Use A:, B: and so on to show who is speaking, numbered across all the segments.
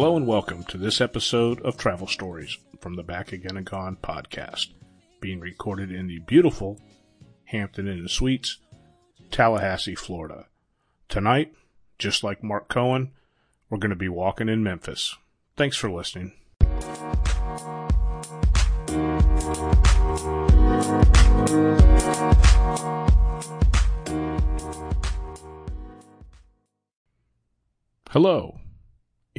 A: Hello and welcome to this episode of Travel Stories from the Back Again and Gone podcast, being recorded in the beautiful Hampton Inn Suites, Tallahassee, Florida. Tonight, just like Marc Cohn, we're going to be walking in Memphis. Thanks for listening. Hello.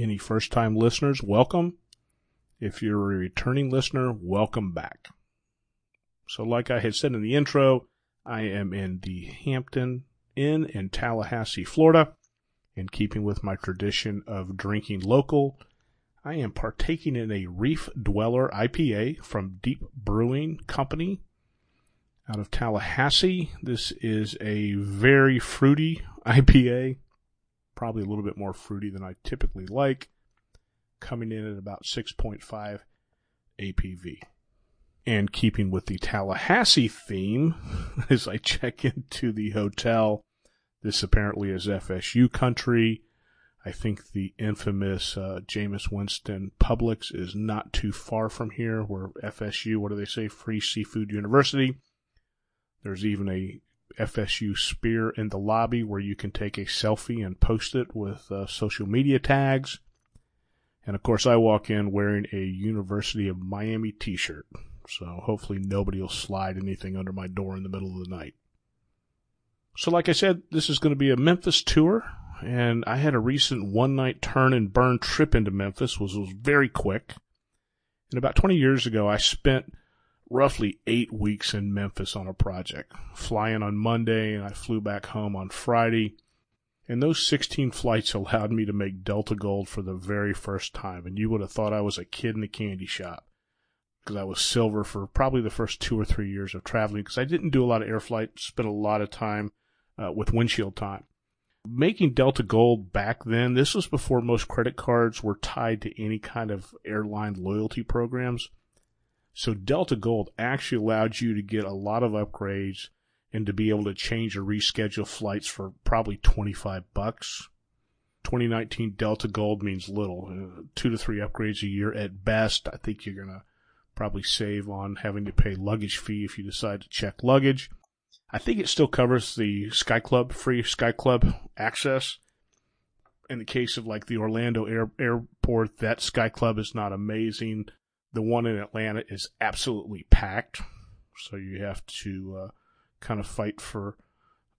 A: Any first time listeners, welcome. If you're a returning listener, welcome back. So, like I had said in the intro, I am in the Hampton Inn in Tallahassee, Florida. In keeping with my tradition of drinking local, I am partaking in a Reef Dweller IPA from Deep Brewing Company out of Tallahassee. This is a very fruity IPA probably a little bit more fruity than I typically like, coming in at about 6.5 ABV. And keeping with the Tallahassee theme, as I check into the hotel, this apparently is FSU country. I think the infamous uh, Jameis Winston Publix is not too far from here, where FSU, what do they say, Free Seafood University. There's even a FSU Spear in the lobby where you can take a selfie and post it with uh, social media tags. And of course, I walk in wearing a University of Miami t shirt. So hopefully nobody will slide anything under my door in the middle of the night. So, like I said, this is going to be a Memphis tour. And I had a recent one night turn and burn trip into Memphis, which was very quick. And about 20 years ago, I spent roughly eight weeks in Memphis on a project. Flying on Monday and I flew back home on Friday. And those 16 flights allowed me to make Delta Gold for the very first time. And you would have thought I was a kid in a candy shop because I was silver for probably the first two or three years of traveling because I didn't do a lot of air flight, spent a lot of time uh, with windshield time. Making Delta Gold back then, this was before most credit cards were tied to any kind of airline loyalty programs. So Delta Gold actually allowed you to get a lot of upgrades and to be able to change or reschedule flights for probably 25 bucks. 2019 Delta Gold means little, uh, two to three upgrades a year at best. I think you're going to probably save on having to pay luggage fee if you decide to check luggage. I think it still covers the Sky Club, free Sky Club access. In the case of like the Orlando air, airport, that Sky Club is not amazing. The one in Atlanta is absolutely packed, so you have to uh, kind of fight for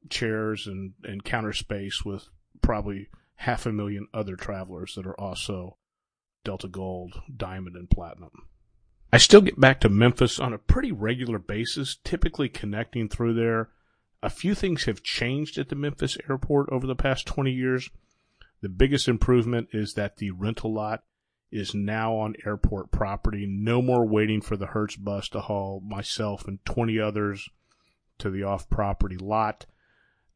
A: chairs and, and counter space with probably half a million other travelers that are also Delta Gold, Diamond, and Platinum. I still get back to Memphis on a pretty regular basis, typically connecting through there. A few things have changed at the Memphis airport over the past 20 years. The biggest improvement is that the rental lot is now on airport property. No more waiting for the Hertz bus to haul myself and 20 others to the off property lot.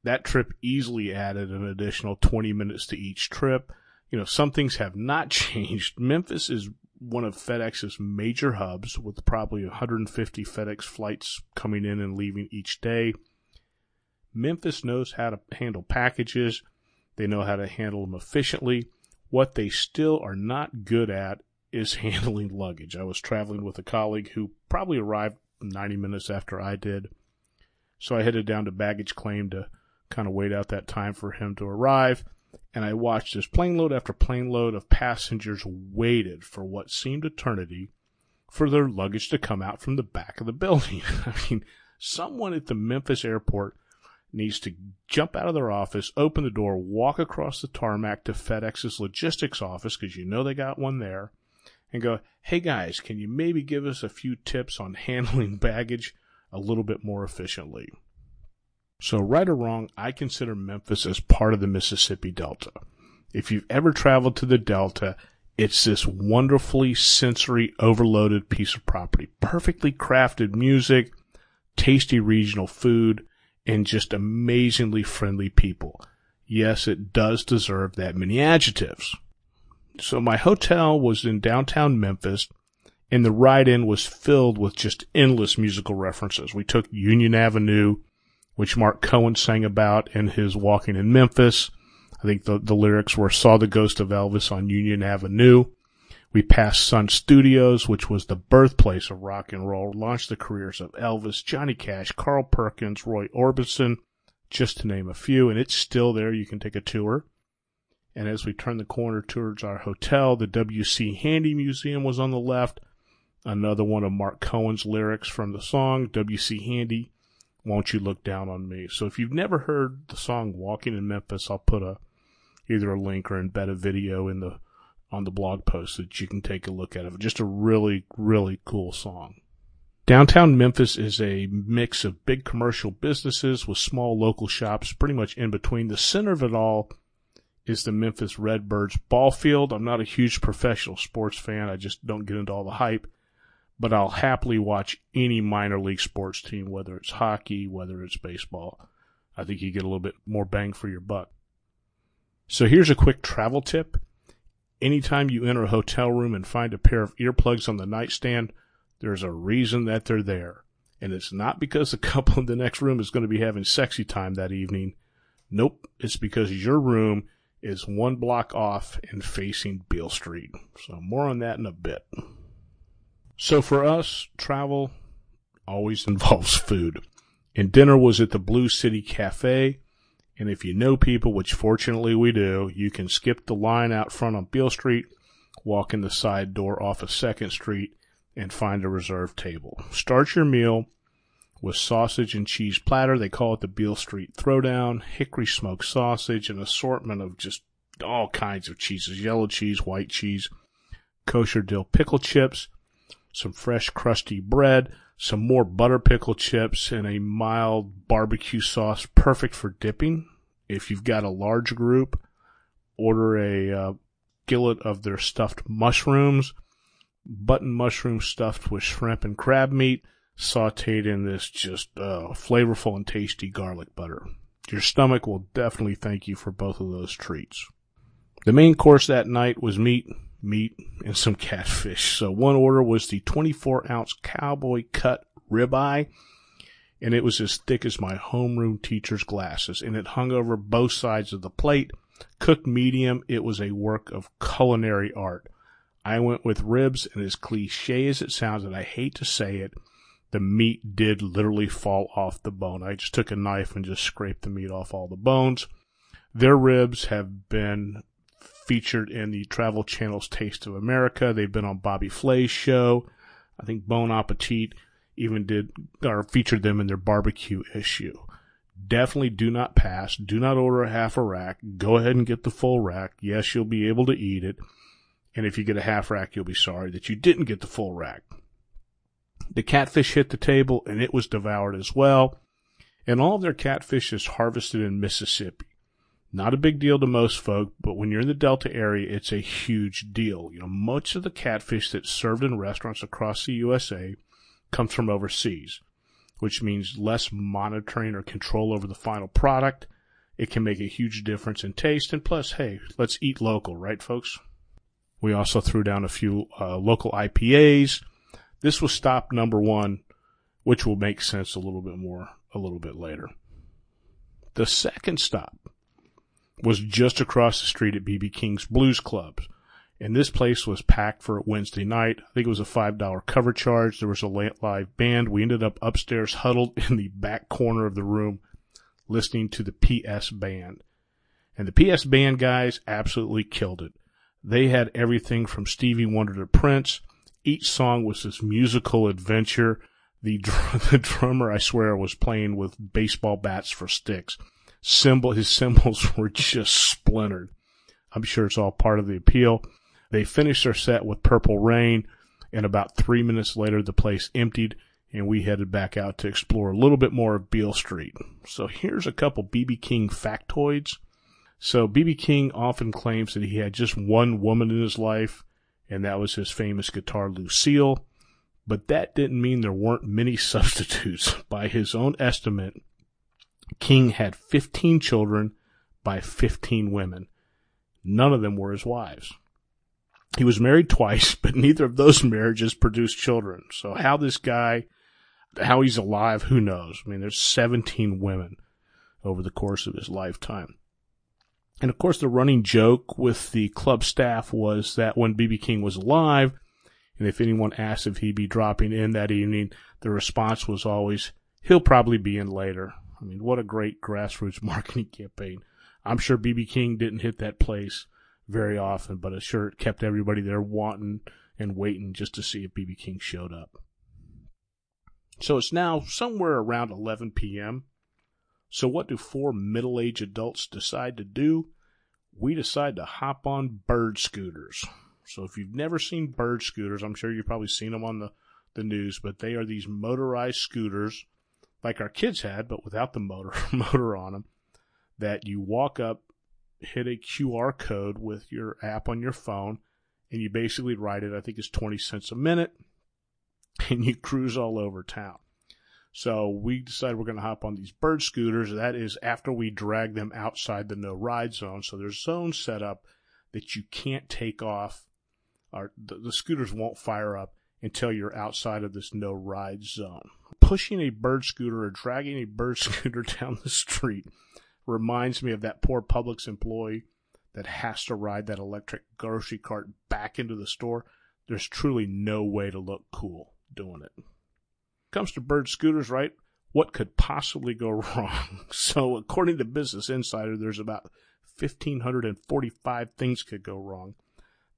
A: That trip easily added an additional 20 minutes to each trip. You know, some things have not changed. Memphis is one of FedEx's major hubs with probably 150 FedEx flights coming in and leaving each day. Memphis knows how to handle packages. They know how to handle them efficiently. What they still are not good at is handling luggage. I was traveling with a colleague who probably arrived 90 minutes after I did. So I headed down to baggage claim to kind of wait out that time for him to arrive. And I watched as plane load after plane load of passengers waited for what seemed eternity for their luggage to come out from the back of the building. I mean, someone at the Memphis airport needs to jump out of their office, open the door, walk across the tarmac to FedEx's logistics office, because you know they got one there, and go, hey guys, can you maybe give us a few tips on handling baggage a little bit more efficiently? So, right or wrong, I consider Memphis as part of the Mississippi Delta. If you've ever traveled to the Delta, it's this wonderfully sensory overloaded piece of property. Perfectly crafted music, tasty regional food, and just amazingly friendly people. Yes, it does deserve that many adjectives. So my hotel was in downtown Memphis and the ride in was filled with just endless musical references. We took Union Avenue, which Marc Cohn sang about in his Walking in Memphis. I think the, the lyrics were saw the ghost of Elvis on Union Avenue. We passed Sun Studios, which was the birthplace of rock and roll, launched the careers of Elvis, Johnny Cash, Carl Perkins, Roy Orbison, just to name a few, and it's still there. You can take a tour. And as we turn the corner towards our hotel, the W.C. Handy Museum was on the left. Another one of Marc Cohn's lyrics from the song, W.C. Handy, Won't You Look Down on Me. So if you've never heard the song Walking in Memphis, I'll put a either a link or embed a video in the on the blog post that you can take a look at it. Just a really, really cool song. Downtown Memphis is a mix of big commercial businesses with small local shops pretty much in between. The center of it all is the Memphis Redbirds ball field. I'm not a huge professional sports fan. I just don't get into all the hype, but I'll happily watch any minor league sports team, whether it's hockey, whether it's baseball. I think you get a little bit more bang for your buck. So here's a quick travel tip. Anytime you enter a hotel room and find a pair of earplugs on the nightstand, there's a reason that they're there. And it's not because the couple in the next room is going to be having sexy time that evening. Nope. It's because your room is one block off and facing Beale Street. So more on that in a bit. So for us, travel always involves food. And dinner was at the Blues City Cafe. And if you know people, which fortunately we do, you can skip the line out front on Beale Street, walk in the side door off of Second Street, and find a reserved table. Start your meal with sausage and cheese platter. They call it the Beale Street Throwdown, hickory smoked sausage, an assortment of just all kinds of cheeses, yellow cheese, white cheese, kosher dill pickle chips, some fresh crusty bread, some more butter pickle chips, and a mild barbecue sauce, perfect for dipping. If you've got a large group, order a uh, gillet of their stuffed mushrooms, button mushroom stuffed with shrimp and crab meat, sauteed in this just uh, flavorful and tasty garlic butter. Your stomach will definitely thank you for both of those treats. The main course that night was meat, meat, and some catfish. So one order was the 24 ounce cowboy cut ribeye, and it was as thick as my homeroom teacher's glasses, and it hung over both sides of the plate. Cooked medium, it was a work of culinary art. I went with ribs, and as cliche as it sounds, and I hate to say it, the meat did literally fall off the bone. I just took a knife and just scraped the meat off all the bones. Their ribs have been featured in the Travel Channel's Taste of America. They've been on Bobby Flay's show. I think Bon Appetit even did or featured them in their barbecue issue. Definitely do not pass. Do not order a half a rack. Go ahead and get the full rack. Yes, you'll be able to eat it. And if you get a half rack, you'll be sorry that you didn't get the full rack. The catfish hit the table and it was devoured as well. And all of their catfish is harvested in Mississippi. Not a big deal to most folk, but when you're in the Delta area, it's a huge deal. You know, much of the catfish that's served in restaurants across the USA comes from overseas, which means less monitoring or control over the final product. It can make a huge difference in taste. And plus, hey, let's eat local, right, folks? We also threw down a few uh, local IPAs. This was stop number one, which will make sense a little bit more a little bit later. The second stop was just across the street at BB King's Blues Club. And this place was packed for Wednesday night. I think it was a $5 cover charge. There was a live band. We ended up upstairs huddled in the back corner of the room listening to the PS band. And the PS band guys absolutely killed it. They had everything from Stevie Wonder to Prince. Each song was this musical adventure. The, dr- the drummer, I swear, was playing with baseball bats for sticks cymbal, his cymbals were just splintered. I'm sure it's all part of the appeal. They finished their set with Purple Rain, and about three minutes later, the place emptied, and we headed back out to explore a little bit more of Beale Street. So here's a couple BB King factoids. So BB King often claims that he had just one woman in his life, and that was his famous guitar Lucille. But that didn't mean there weren't many substitutes. By his own estimate, King had 15 children by 15 women. None of them were his wives. He was married twice, but neither of those marriages produced children. So how this guy, how he's alive, who knows? I mean, there's 17 women over the course of his lifetime. And of course, the running joke with the club staff was that when BB King was alive, and if anyone asked if he'd be dropping in that evening, the response was always, he'll probably be in later. I mean, what a great grassroots marketing campaign. I'm sure BB King didn't hit that place very often, but it sure kept everybody there wanting and waiting just to see if BB King showed up. So it's now somewhere around 11 p.m. So what do four middle-aged adults decide to do? We decide to hop on bird scooters. So if you've never seen bird scooters, I'm sure you've probably seen them on the, the news, but they are these motorized scooters like our kids had, but without the motor motor on them that you walk up, hit a QR code with your app on your phone, and you basically ride it. I think it's 20 cents a minute, and you cruise all over town. So we decided we're going to hop on these bird scooters. That is after we drag them outside the no ride zone. So there's zones set up that you can't take off, or the, the scooters won't fire up until you're outside of this no ride zone. Pushing a bird scooter or dragging a bird scooter down the street reminds me of that poor Publix employee that has to ride that electric grocery cart back into the store. There's truly no way to look cool doing it. Comes to bird scooters, right? What could possibly go wrong? So, according to Business Insider, there's about 1,545 things could go wrong.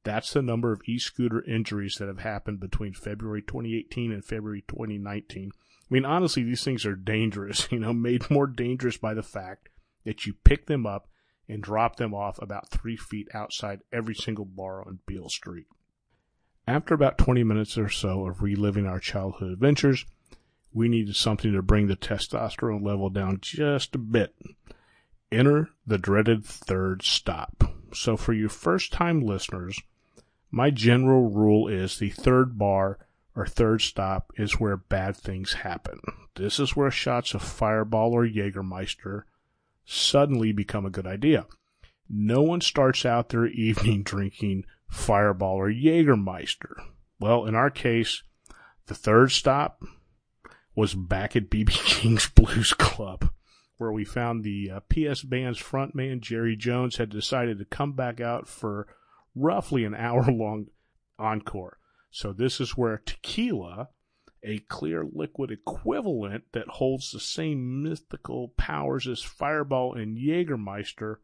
A: That's the number of e-scooter injuries that have happened between February 2018 and February 2019. I mean, honestly, these things are dangerous, you know, made more dangerous by the fact that you pick them up and drop them off about three feet outside every single bar on Beale Street. After about 20 minutes or so of reliving our childhood adventures, we needed something to bring the testosterone level down just a bit. Enter the dreaded third stop. So, for you first time listeners, my general rule is the third bar or third stop is where bad things happen. This is where shots of Fireball or Jägermeister suddenly become a good idea. No one starts out their evening drinking Fireball or Jägermeister. Well, in our case, the third stop was back at BB King's Blues Club, where we found the uh, PS Band's frontman, Jerry Jones, had decided to come back out for roughly an hour long encore. So this is where tequila a clear liquid equivalent that holds the same mythical powers as Fireball and Jägermeister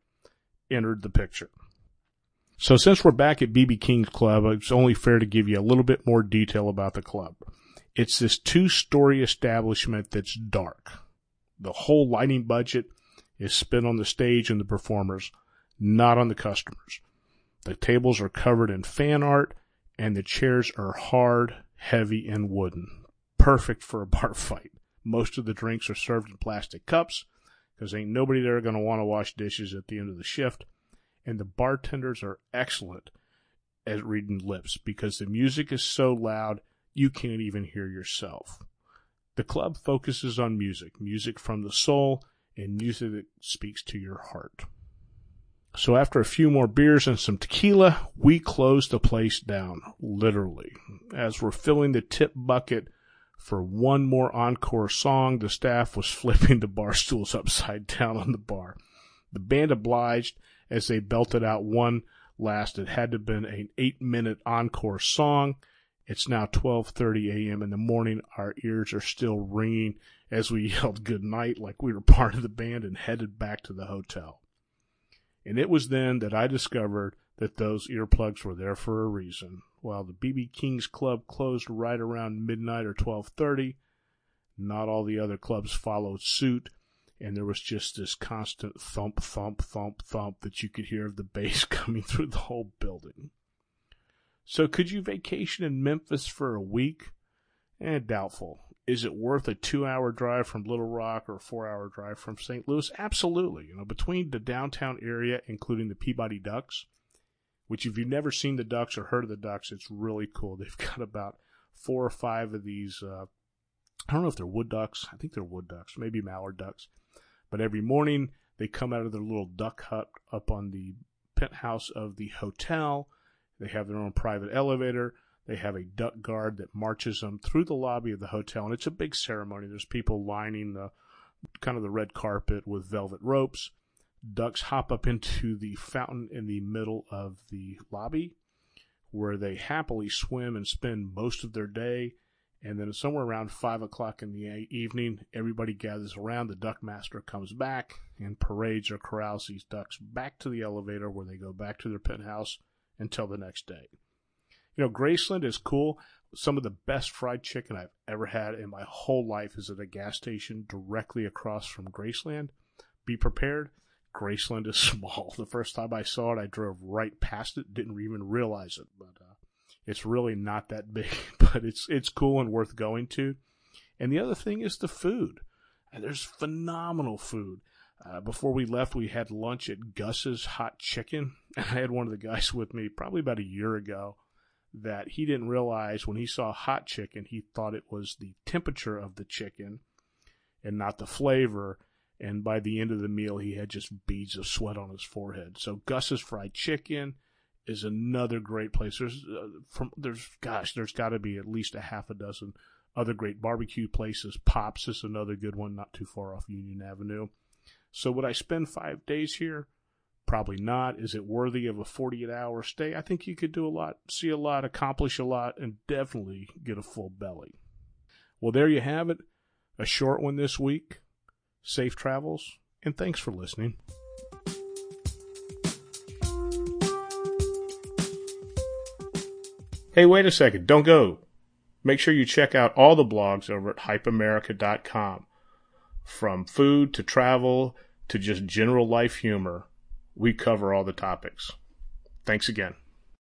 A: entered the picture. So since we're back at BB King's Club, it's only fair to give you a little bit more detail about the club. It's this two-story establishment that's dark. The whole lighting budget is spent on the stage and the performers, not on the customers. The tables are covered in fan art and the chairs are hard, heavy, and wooden perfect for a bar fight. Most of the drinks are served in plastic cups because ain't nobody there going to want to wash dishes at the end of the shift. And the bartenders are excellent at reading lips because the music is so loud you can't even hear yourself. The club focuses on music, music from the soul, and music that speaks to your heart. So after a few more beers and some tequila, we closed the place down, literally. As we're filling the tip bucket for one more encore song, the staff was flipping the bar stools upside down on the bar. The band obliged as they belted out one last. It had to have been an eight minute encore song. It's now 12:30 a.m. in the morning. Our ears are still ringing as we yelled good night like we were part of the band and headed back to the hotel. And it was then that I discovered that those earplugs were there for a reason while the BB King's Club closed right around midnight or 12:30. Not all the other clubs followed suit, and there was just this constant thump, thump, thump, thump that you could hear of the bass coming through the whole building. So could you vacation in Memphis for a week? Eh, doubtful. Is it worth a two-hour drive from Little Rock or a four-hour drive from St. Louis? Absolutely. You know, between the downtown area, including the Peabody Ducks, which if you've never seen the ducks or heard of the ducks, it's really cool. They've got about four or five of these. Uh, I don't know if they're wood ducks. I think they're wood ducks, maybe mallard ducks. But every morning they come out of their little duck hut up on the penthouse of the hotel. They have their own private elevator. They have a duck guard that marches them through the lobby of the hotel, and it's a big ceremony. There's people lining the kind of the red carpet with velvet ropes. Ducks hop up into the fountain in the middle of the lobby where they happily swim and spend most of their day. And then somewhere around five o'clock in the evening, everybody gathers around. The duck master comes back and parades or corrals these ducks back to the elevator where they go back to their penthouse until the next day. You know, Graceland is cool. Some of the best fried chicken I've ever had in my whole life is at a gas station directly across from Graceland. Be prepared. Graceland is small. The first time I saw it, I drove right past it, didn't even realize it, but uh, it's really not that big, but it's it's cool and worth going to. And the other thing is the food. And there's phenomenal food. Uh, before we left, we had lunch at Gus's Hot Chicken. I had one of the guys with me probably about a year ago that he didn't realize when he saw hot chicken, he thought it was the temperature of the chicken and not the flavor. And by the end of the meal, he had just beads of sweat on his forehead. So Gus's Fried Chicken is another great place. There's uh, from there's gosh, there's got to be at least a half a dozen other great barbecue places. Pops is another good one, not too far off Union Avenue. So would I spend five days here? Probably not. Is it worthy of a 48 hour stay? I think you could do a lot, see a lot, accomplish a lot, and definitely get a full belly. Well, there you have it. A short one this week. Safe travels, and thanks for listening. Hey, wait a second. Don't go. Make sure you check out all the blogs over at hypeamerica.com. From food to travel to just general life humor, we cover all the topics. Thanks again.